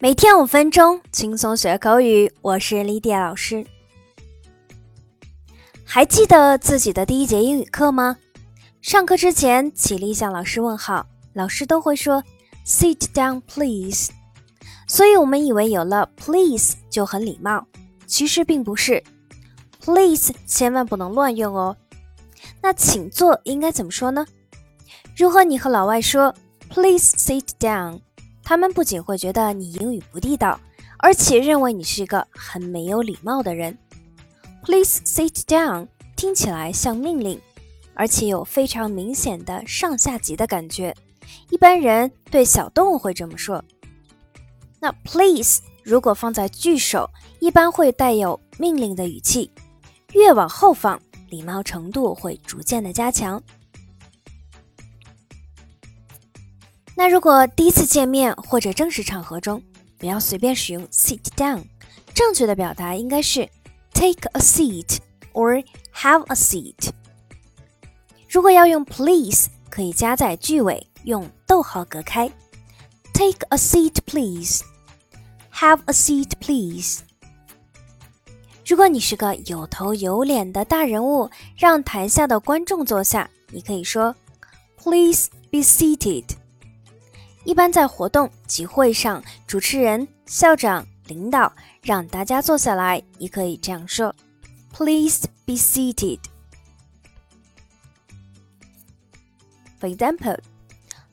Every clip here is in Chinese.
每天五分钟，轻松学口语。我是莉迪亚老师。还记得自己的第一节英语课吗？上课之前起立向老师问好，老师都会说 “Sit down, please”。所以我们以为有了 “please” 就很礼貌，其实并不是。“please” 千万不能乱用哦。那请坐应该怎么说呢？如果你和老外说 “Please sit down”。他们不仅会觉得你英语不地道，而且认为你是一个很没有礼貌的人。Please sit down 听起来像命令，而且有非常明显的上下级的感觉。一般人对小动物会这么说。那 please 如果放在句首，一般会带有命令的语气，越往后放，礼貌程度会逐渐的加强。那如果第一次见面或者正式场合中，不要随便使用 sit down，正确的表达应该是 take a seat or have a seat。如果要用 please，可以加在句尾，用逗号隔开，take a seat please，have a seat please。如果你是个有头有脸的大人物，让台下的观众坐下，你可以说 please be seated。一般在活动集会上，主持人、校长、领导让大家坐下来，你可以这样说：“Please be seated.” For example,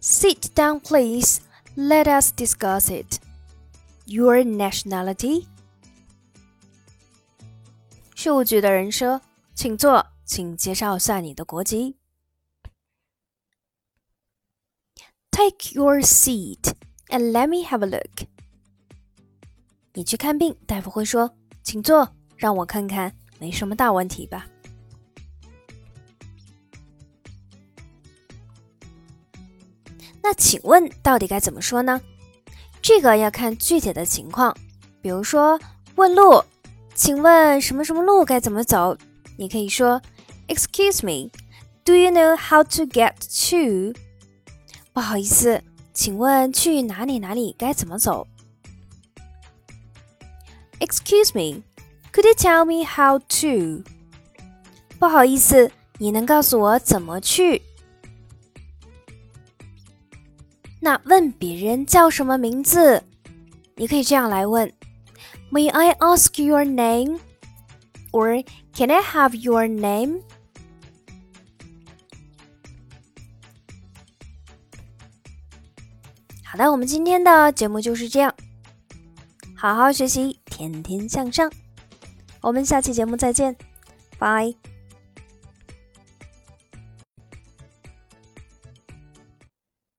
"Sit down, please. Let us discuss it. Your nationality?" 事务局的人说：“请坐，请介绍下你的国籍。” Take your seat and let me have a look。你去看病，大夫会说：“请坐，让我看看，没什么大问题吧？”那请问到底该怎么说呢？这个要看具体的情况。比如说问路，请问什么什么路该怎么走？你可以说：“Excuse me, do you know how to get to？” 不好意思，请问去哪里哪里该怎么走？Excuse me, could you tell me how to？不好意思，你能告诉我怎么去？那问别人叫什么名字，你可以这样来问：May I ask your name? Or can I have your name? 好的，我们今天的节目就是这样。好好学习，天天向上。我们下期节目再见，拜。